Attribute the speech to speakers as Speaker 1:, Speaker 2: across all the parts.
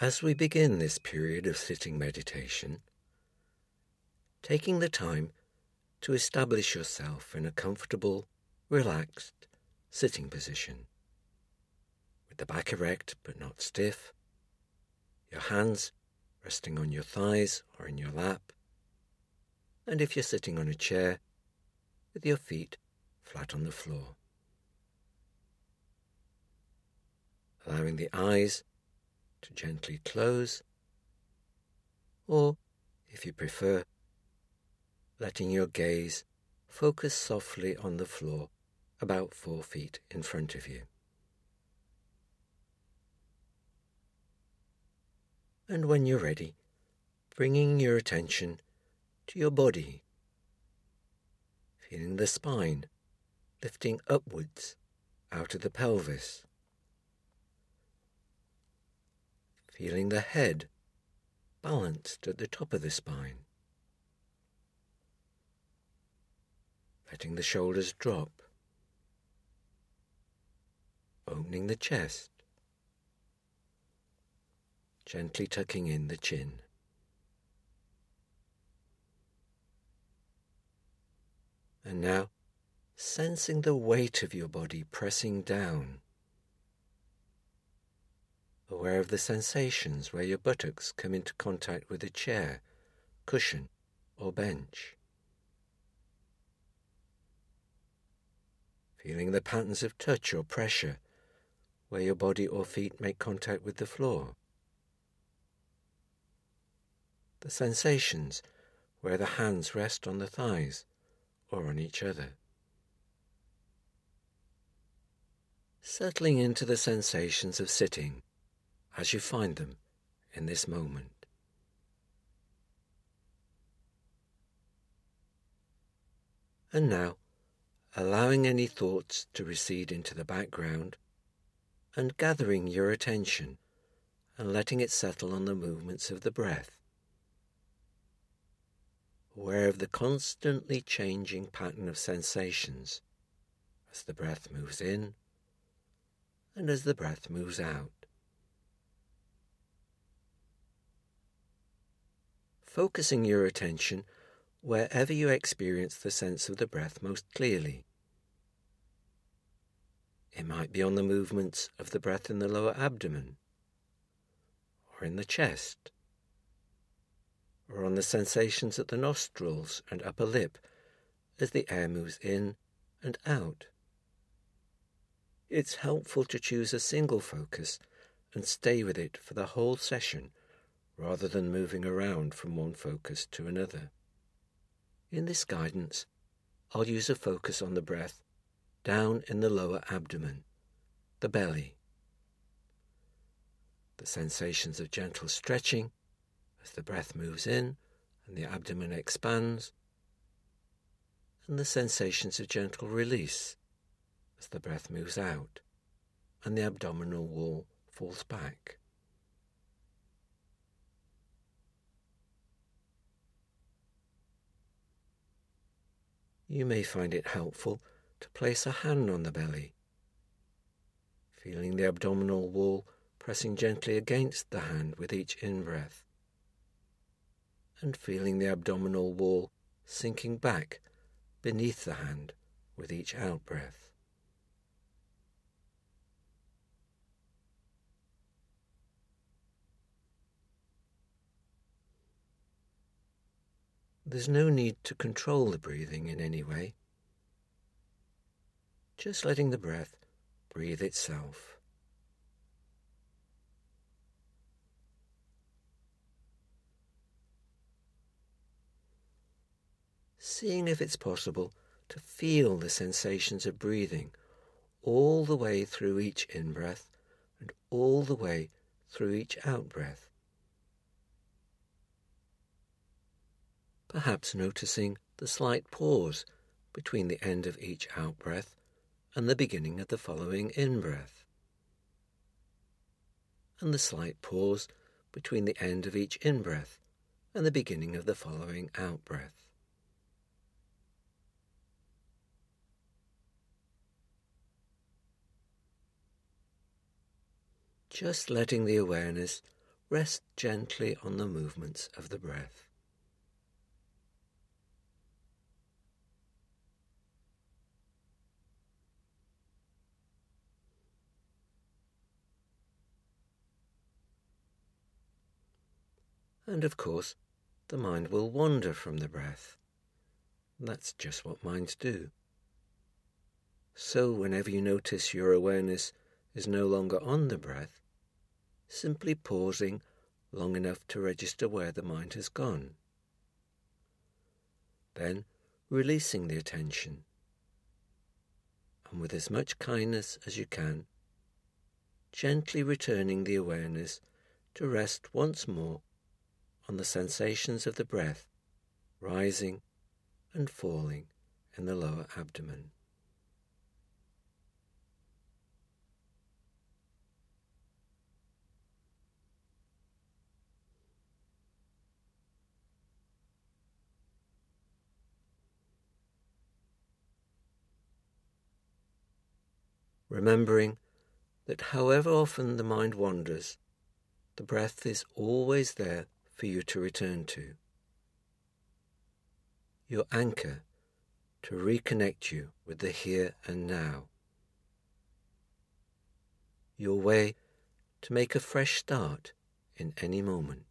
Speaker 1: As we begin this period of sitting meditation, taking the time to establish yourself in a comfortable, relaxed sitting position, with the back erect but not stiff, your hands resting on your thighs or in your lap, and if you're sitting on a chair, with your feet flat on the floor. Allowing the eyes to gently close, or, if you prefer, letting your gaze focus softly on the floor about four feet in front of you. And when you're ready, bringing your attention to your body, feeling the spine lifting upwards out of the pelvis, feeling the head balanced at the top of the spine, letting the shoulders drop, opening the chest, gently tucking in the chin. And now, sensing the weight of your body pressing down. Aware of the sensations where your buttocks come into contact with a chair, cushion, or bench. Feeling the patterns of touch or pressure where your body or feet make contact with the floor. The sensations where the hands rest on the thighs or on each other. Settling into the sensations of sitting as you find them in this moment. And now, allowing any thoughts to recede into the background and gathering your attention and letting it settle on the movements of the breath aware of the constantly changing pattern of sensations as the breath moves in and as the breath moves out. Focusing your attention wherever you experience the sense of the breath most clearly. It might be on the movements of the breath in the lower abdomen, or in the chest, or on the sensations at the nostrils and upper lip as the air moves in and out. It's helpful to choose a single focus and stay with it for the whole session rather than moving around from one focus to another. In this guidance, I'll use a focus on the breath down in the lower abdomen, the belly. The sensations of gentle stretching as the breath moves in and the abdomen expands, and the sensations of gentle release as the breath moves out and the abdominal wall falls back. You may find it helpful to place a hand on the belly, feeling the abdominal wall pressing gently against the hand with each in breath and feeling the abdominal wall sinking back beneath the hand with each out breath. There's no need to control the breathing in any way. Just letting the breath breathe itself. seeing if it's possible to feel the sensations of breathing all the way through each in breath and all the way through each out breath. Perhaps noticing the slight pause between the end of each out breath and the beginning of the following in breath, and the slight pause between the end of each in breath and the beginning of the following out breath. just letting the awareness rest gently on the movements of the breath. And of course, the mind will wander from the breath. That's just what minds do. So, whenever you notice your awareness is no longer on the breath, simply pausing long enough to register where the mind has gone. Then, releasing the attention, and with as much kindness as you can, gently returning the awareness to rest once more on the sensations of the breath rising and falling in the lower abdomen. Remembering that however often the mind wanders, the breath is always there for you to return to. Your anchor to reconnect you with the here and now. Your way to make a fresh start in any moment.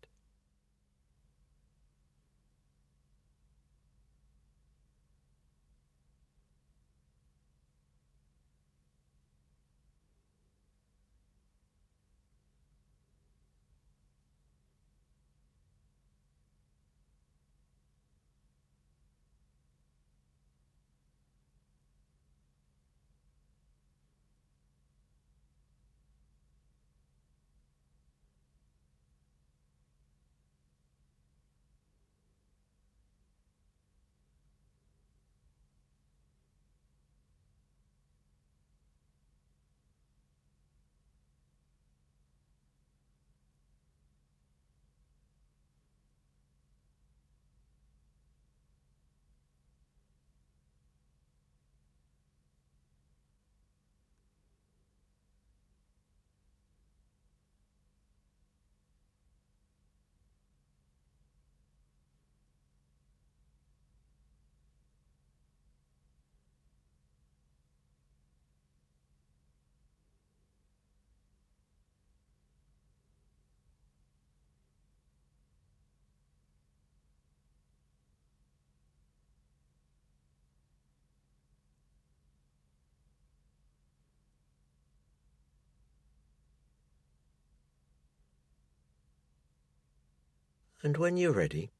Speaker 1: And when you're ready,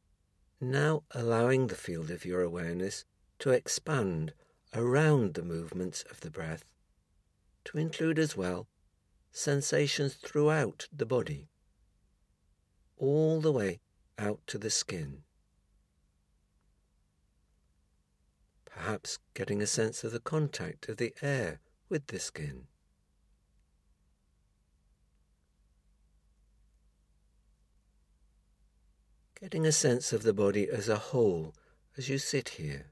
Speaker 1: now allowing the field of your awareness to expand around the movements of the breath, to include as well sensations throughout the body, all the way out to the skin. Perhaps getting a sense of the contact of the air with the skin. Getting a sense of the body as a whole as you sit here.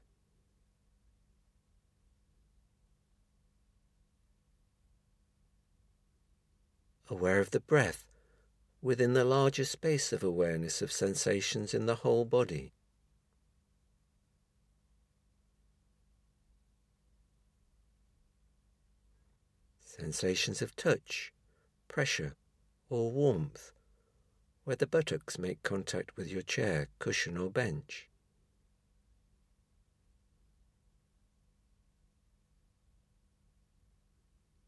Speaker 1: Aware of the breath within the larger space of awareness of sensations in the whole body. Sensations of touch, pressure, or warmth where the buttocks make contact with your chair, cushion, or bench.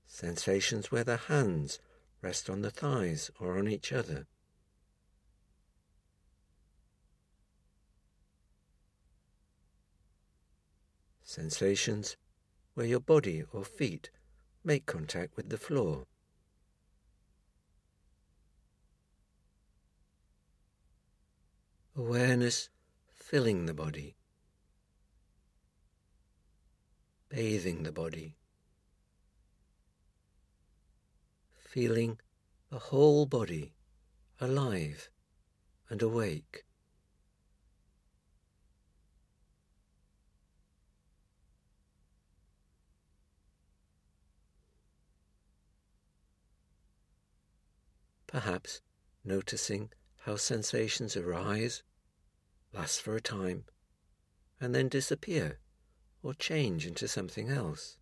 Speaker 1: Sensations where the hands rest on the thighs or on each other. Sensations where your body or feet make contact with the floor. Awareness filling the body, bathing the body, feeling the whole body alive and awake. Perhaps noticing how sensations arise, last for a time, and then disappear or change into something else.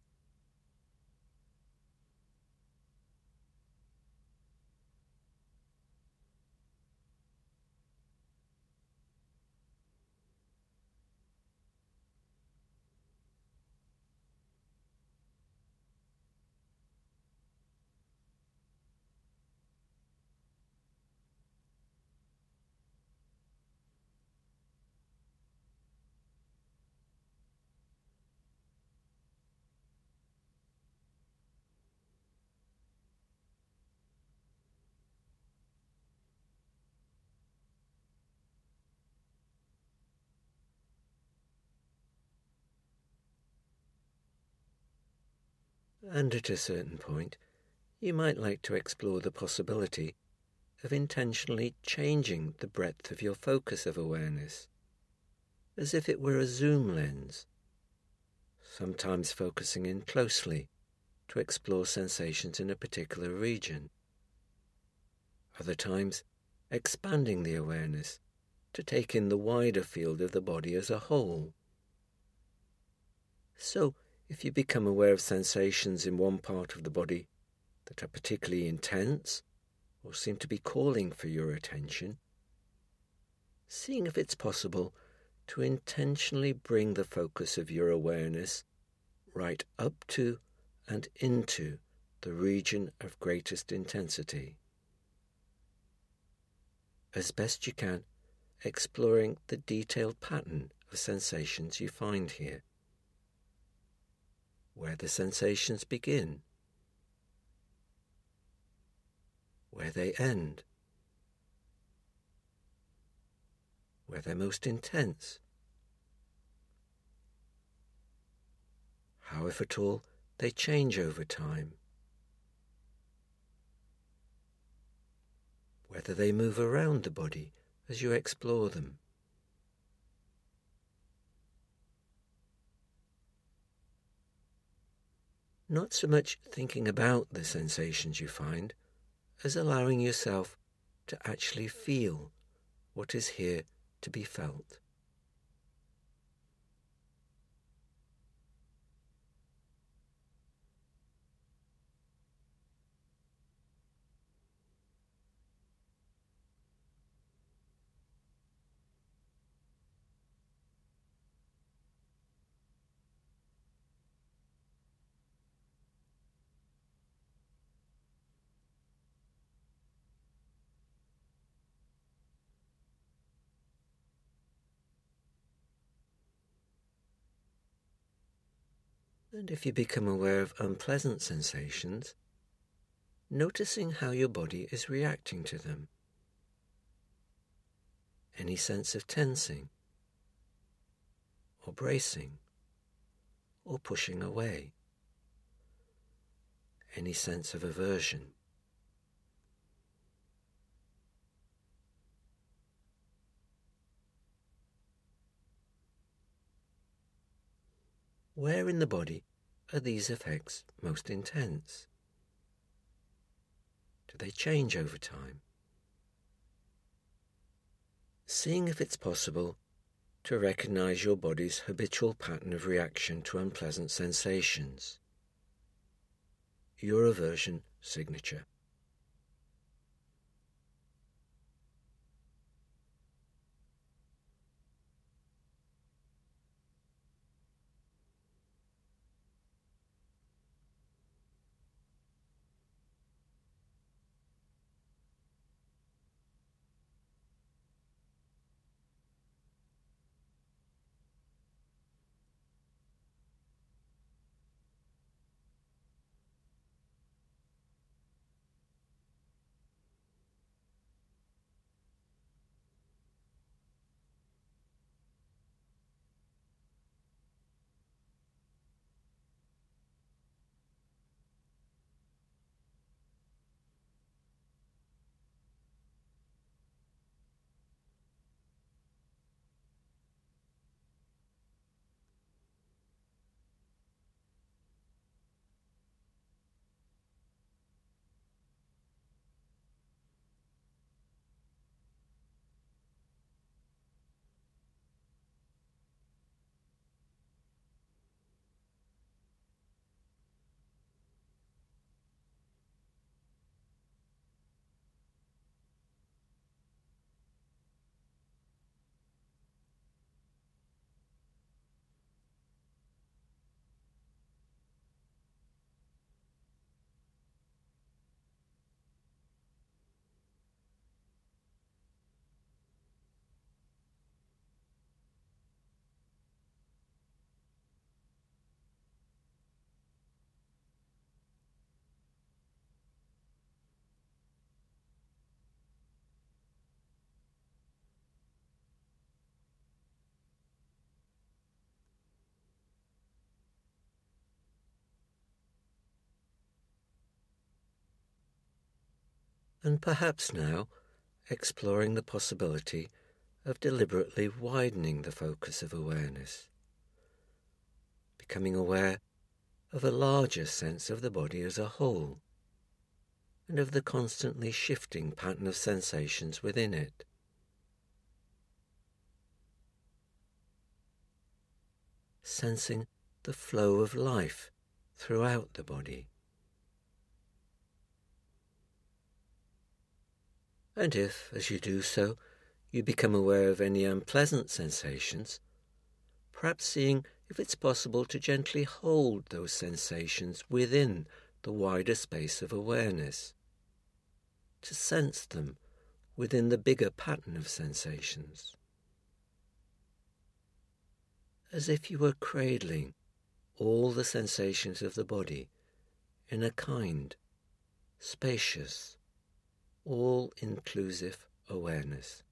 Speaker 1: And at a certain point, you might like to explore the possibility of intentionally changing the breadth of your focus of awareness, as if it were a zoom lens, sometimes focusing in closely to explore sensations in a particular region, other times expanding the awareness to take in the wider field of the body as a whole. So, if you become aware of sensations in one part of the body that are particularly intense or seem to be calling for your attention, seeing if it's possible to intentionally bring the focus of your awareness right up to and into the region of greatest intensity. As best you can, exploring the detailed pattern of sensations you find here where the sensations begin, where they end, where they're most intense, how, if at all, they change over time, whether they move around the body as you explore them. Not so much thinking about the sensations you find as allowing yourself to actually feel what is here to be felt. And if you become aware of unpleasant sensations, noticing how your body is reacting to them. Any sense of tensing, or bracing, or pushing away. Any sense of aversion. Where in the body are these effects most intense? Do they change over time? Seeing if it's possible to recognize your body's habitual pattern of reaction to unpleasant sensations, your aversion signature. And perhaps now exploring the possibility of deliberately widening the focus of awareness, becoming aware of a larger sense of the body as a whole and of the constantly shifting pattern of sensations within it. Sensing the flow of life throughout the body. And if, as you do so, you become aware of any unpleasant sensations, perhaps seeing if it's possible to gently hold those sensations within the wider space of awareness, to sense them within the bigger pattern of sensations. As if you were cradling all the sensations of the body in a kind, spacious, all inclusive awareness.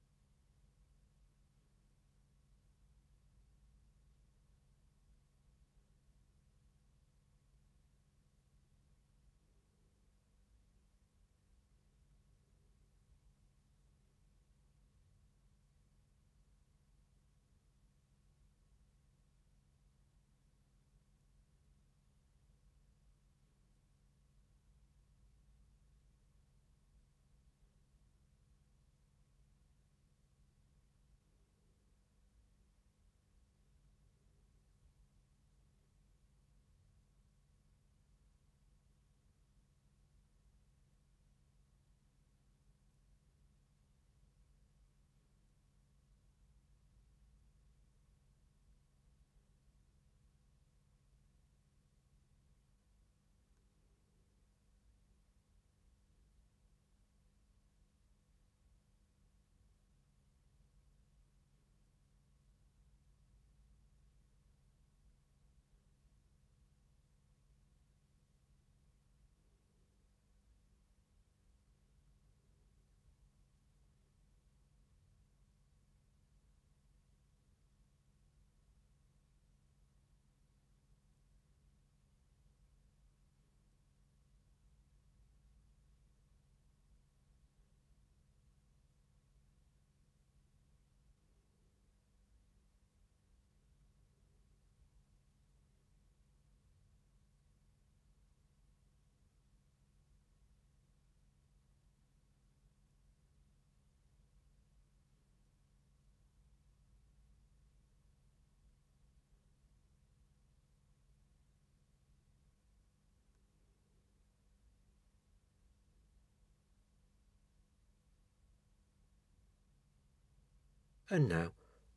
Speaker 1: And now,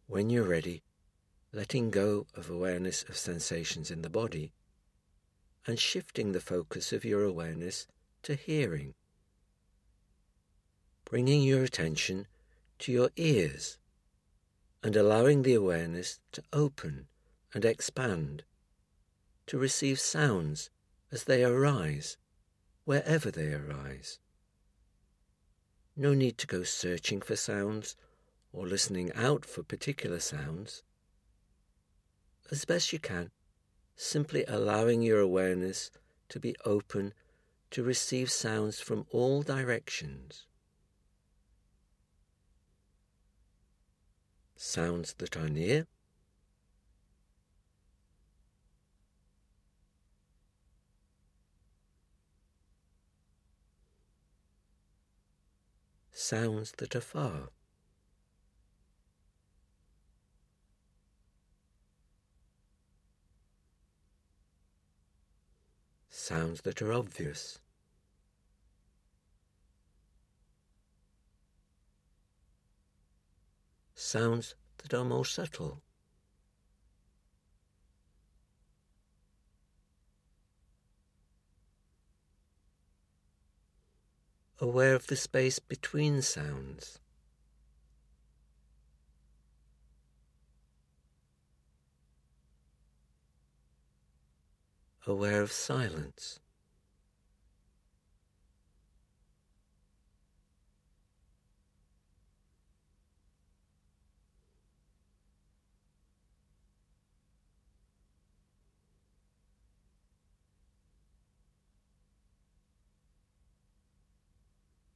Speaker 1: when you're ready, letting go of awareness of sensations in the body and shifting the focus of your awareness to hearing. Bringing your attention to your ears and allowing the awareness to open and expand, to receive sounds as they arise, wherever they arise. No need to go searching for sounds or listening out for particular sounds, as best you can, simply allowing your awareness to be open to receive sounds from all directions. Sounds that are near. Sounds that are far. Sounds that are obvious. Sounds that are more subtle. Aware of the space between sounds. Aware of silence.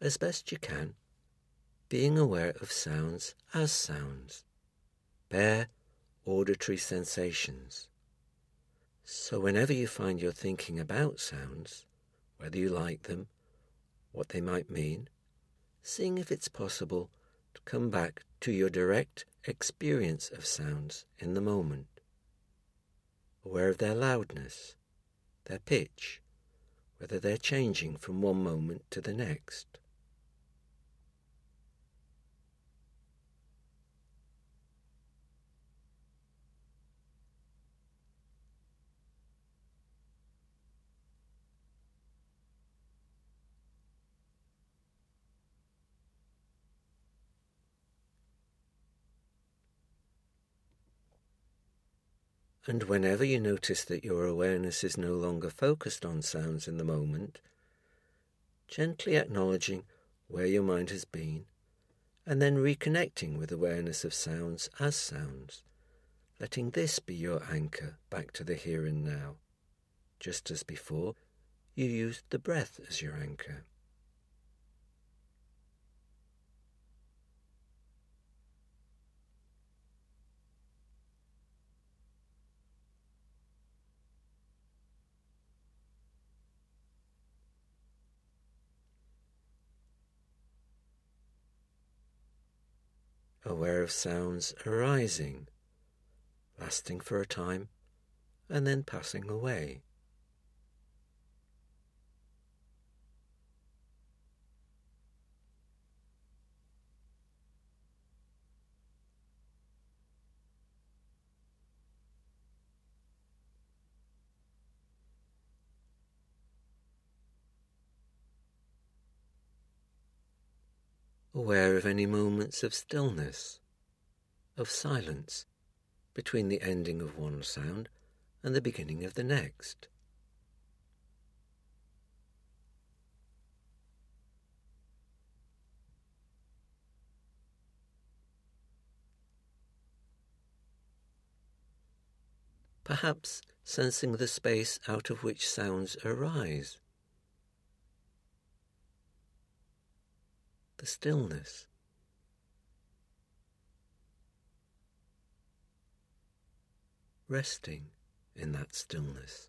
Speaker 1: as best you can, being aware of sounds as sounds, bare auditory sensations. So, whenever you find you're thinking about sounds, whether you like them, what they might mean, seeing if it's possible to come back to your direct experience of sounds in the moment, aware of their loudness, their pitch, whether they're changing from one moment to the next. And whenever you notice that your awareness is no longer focused on sounds in the moment, gently acknowledging where your mind has been, and then reconnecting with awareness of sounds as sounds, letting this be your anchor back to the here and now, just as before you used the breath as your anchor. Aware of sounds arising, lasting for a time, and then passing away. Aware of any moments of stillness, of silence, between the ending of one sound and the beginning of the next. Perhaps sensing the space out of which sounds arise. The stillness. Resting in that stillness.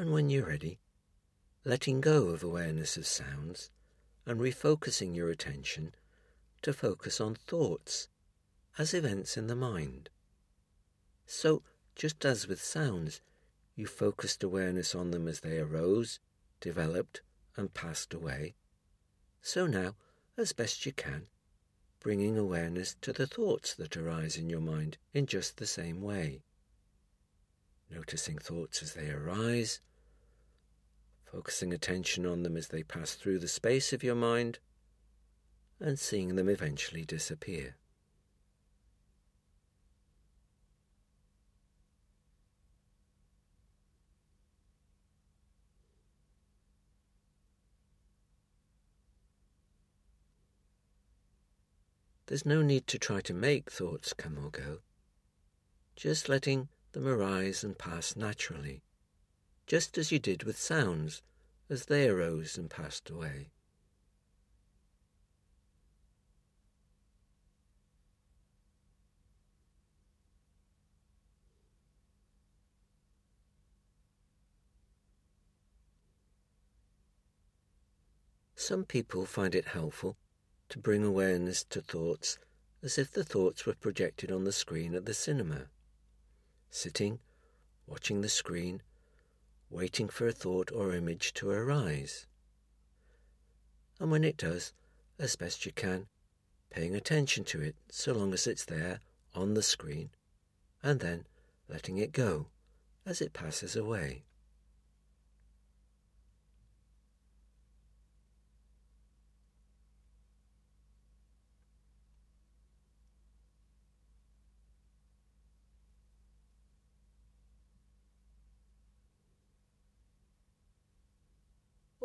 Speaker 1: And when you're ready, letting go of awareness of sounds and refocusing your attention to focus on thoughts as events in the mind. So, just as with sounds, you focused awareness on them as they arose, developed, and passed away, so now, as best you can, bringing awareness to the thoughts that arise in your mind in just the same way. Noticing thoughts as they arise, focusing attention on them as they pass through the space of your mind, and seeing them eventually disappear. There's no need to try to make thoughts come or go, just letting them arise and pass naturally, just as you did with sounds as they arose and passed away. Some people find it helpful to bring awareness to thoughts as if the thoughts were projected on the screen at the cinema. Sitting, watching the screen, waiting for a thought or image to arise. And when it does, as best you can, paying attention to it so long as it's there on the screen, and then letting it go as it passes away.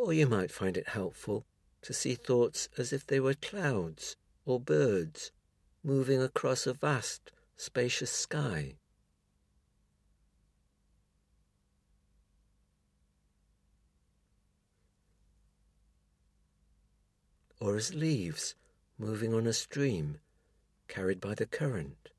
Speaker 1: Or you might find it helpful to see thoughts as if they were clouds or birds moving across a vast, spacious sky. Or as leaves moving on a stream carried by the current.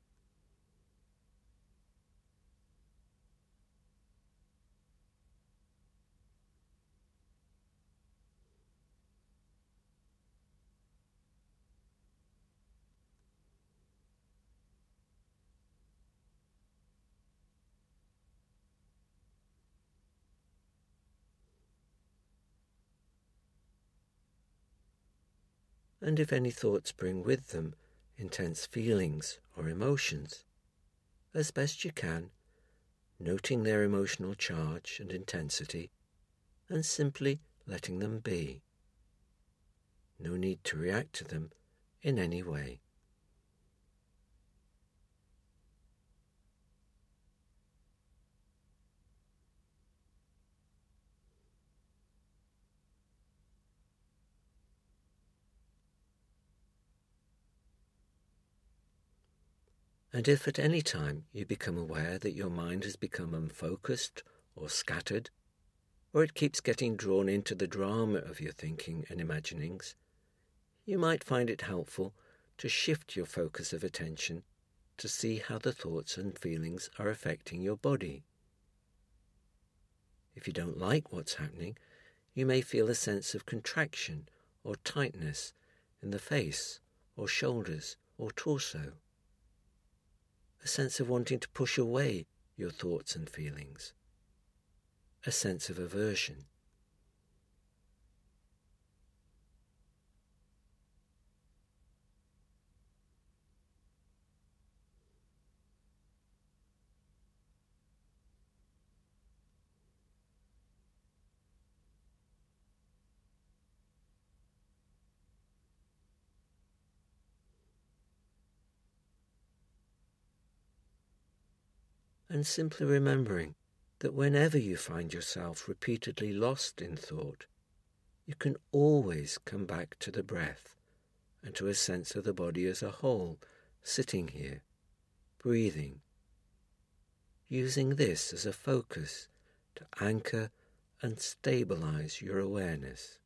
Speaker 1: And if any thoughts bring with them intense feelings or emotions, as best you can, noting their emotional charge and intensity, and simply letting them be. No need to react to them in any way. And if at any time you become aware that your mind has become unfocused or scattered, or it keeps getting drawn into the drama of your thinking and imaginings, you might find it helpful to shift your focus of attention to see how the thoughts and feelings are affecting your body. If you don't like what's happening, you may feel a sense of contraction or tightness in the face or shoulders or torso a sense of wanting to push away your thoughts and feelings, a sense of aversion. And simply remembering that whenever you find yourself repeatedly lost in thought, you can always come back to the breath and to a sense of the body as a whole, sitting here, breathing, using this as a focus to anchor and stabilize your awareness.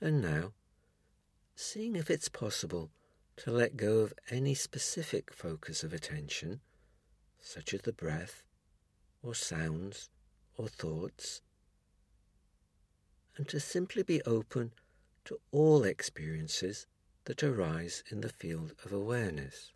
Speaker 1: And now, seeing if it's possible to let go of any specific focus of attention, such as the breath, or sounds, or thoughts, and to simply be open to all experiences that arise in the field of awareness.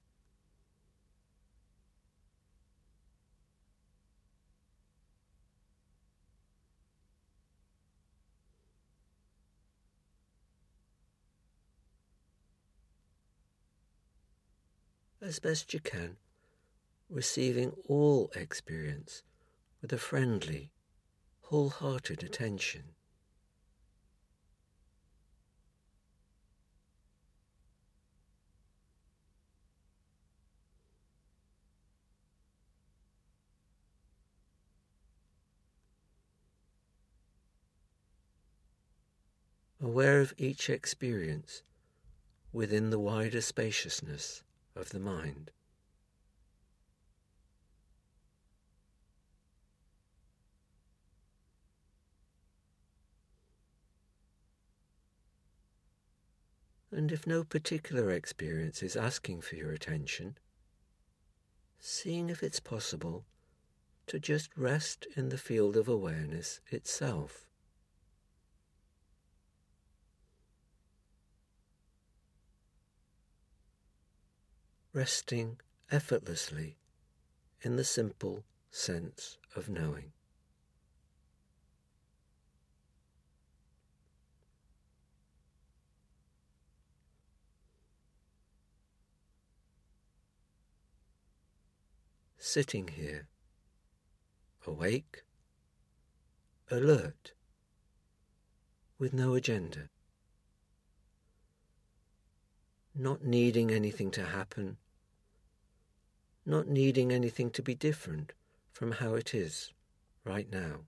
Speaker 1: As best you can, receiving all experience with a friendly, wholehearted attention. aware of each experience within the wider spaciousness of the mind. And if no particular experience is asking for your attention, seeing if it's possible to just rest in the field of awareness itself. Resting effortlessly in the simple sense of knowing. Sitting here, awake, alert, with no agenda, not needing anything to happen not needing anything to be different from how it is right now.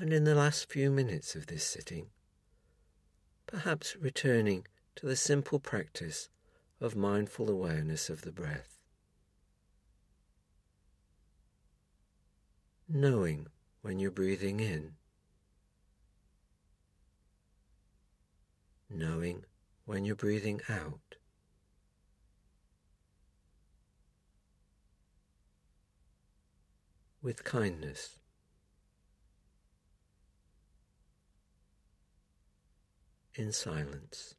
Speaker 1: And in the last few minutes of this sitting, perhaps returning to the simple practice of mindful awareness of the breath. Knowing when you're breathing in, knowing when you're breathing out. With kindness. In silence.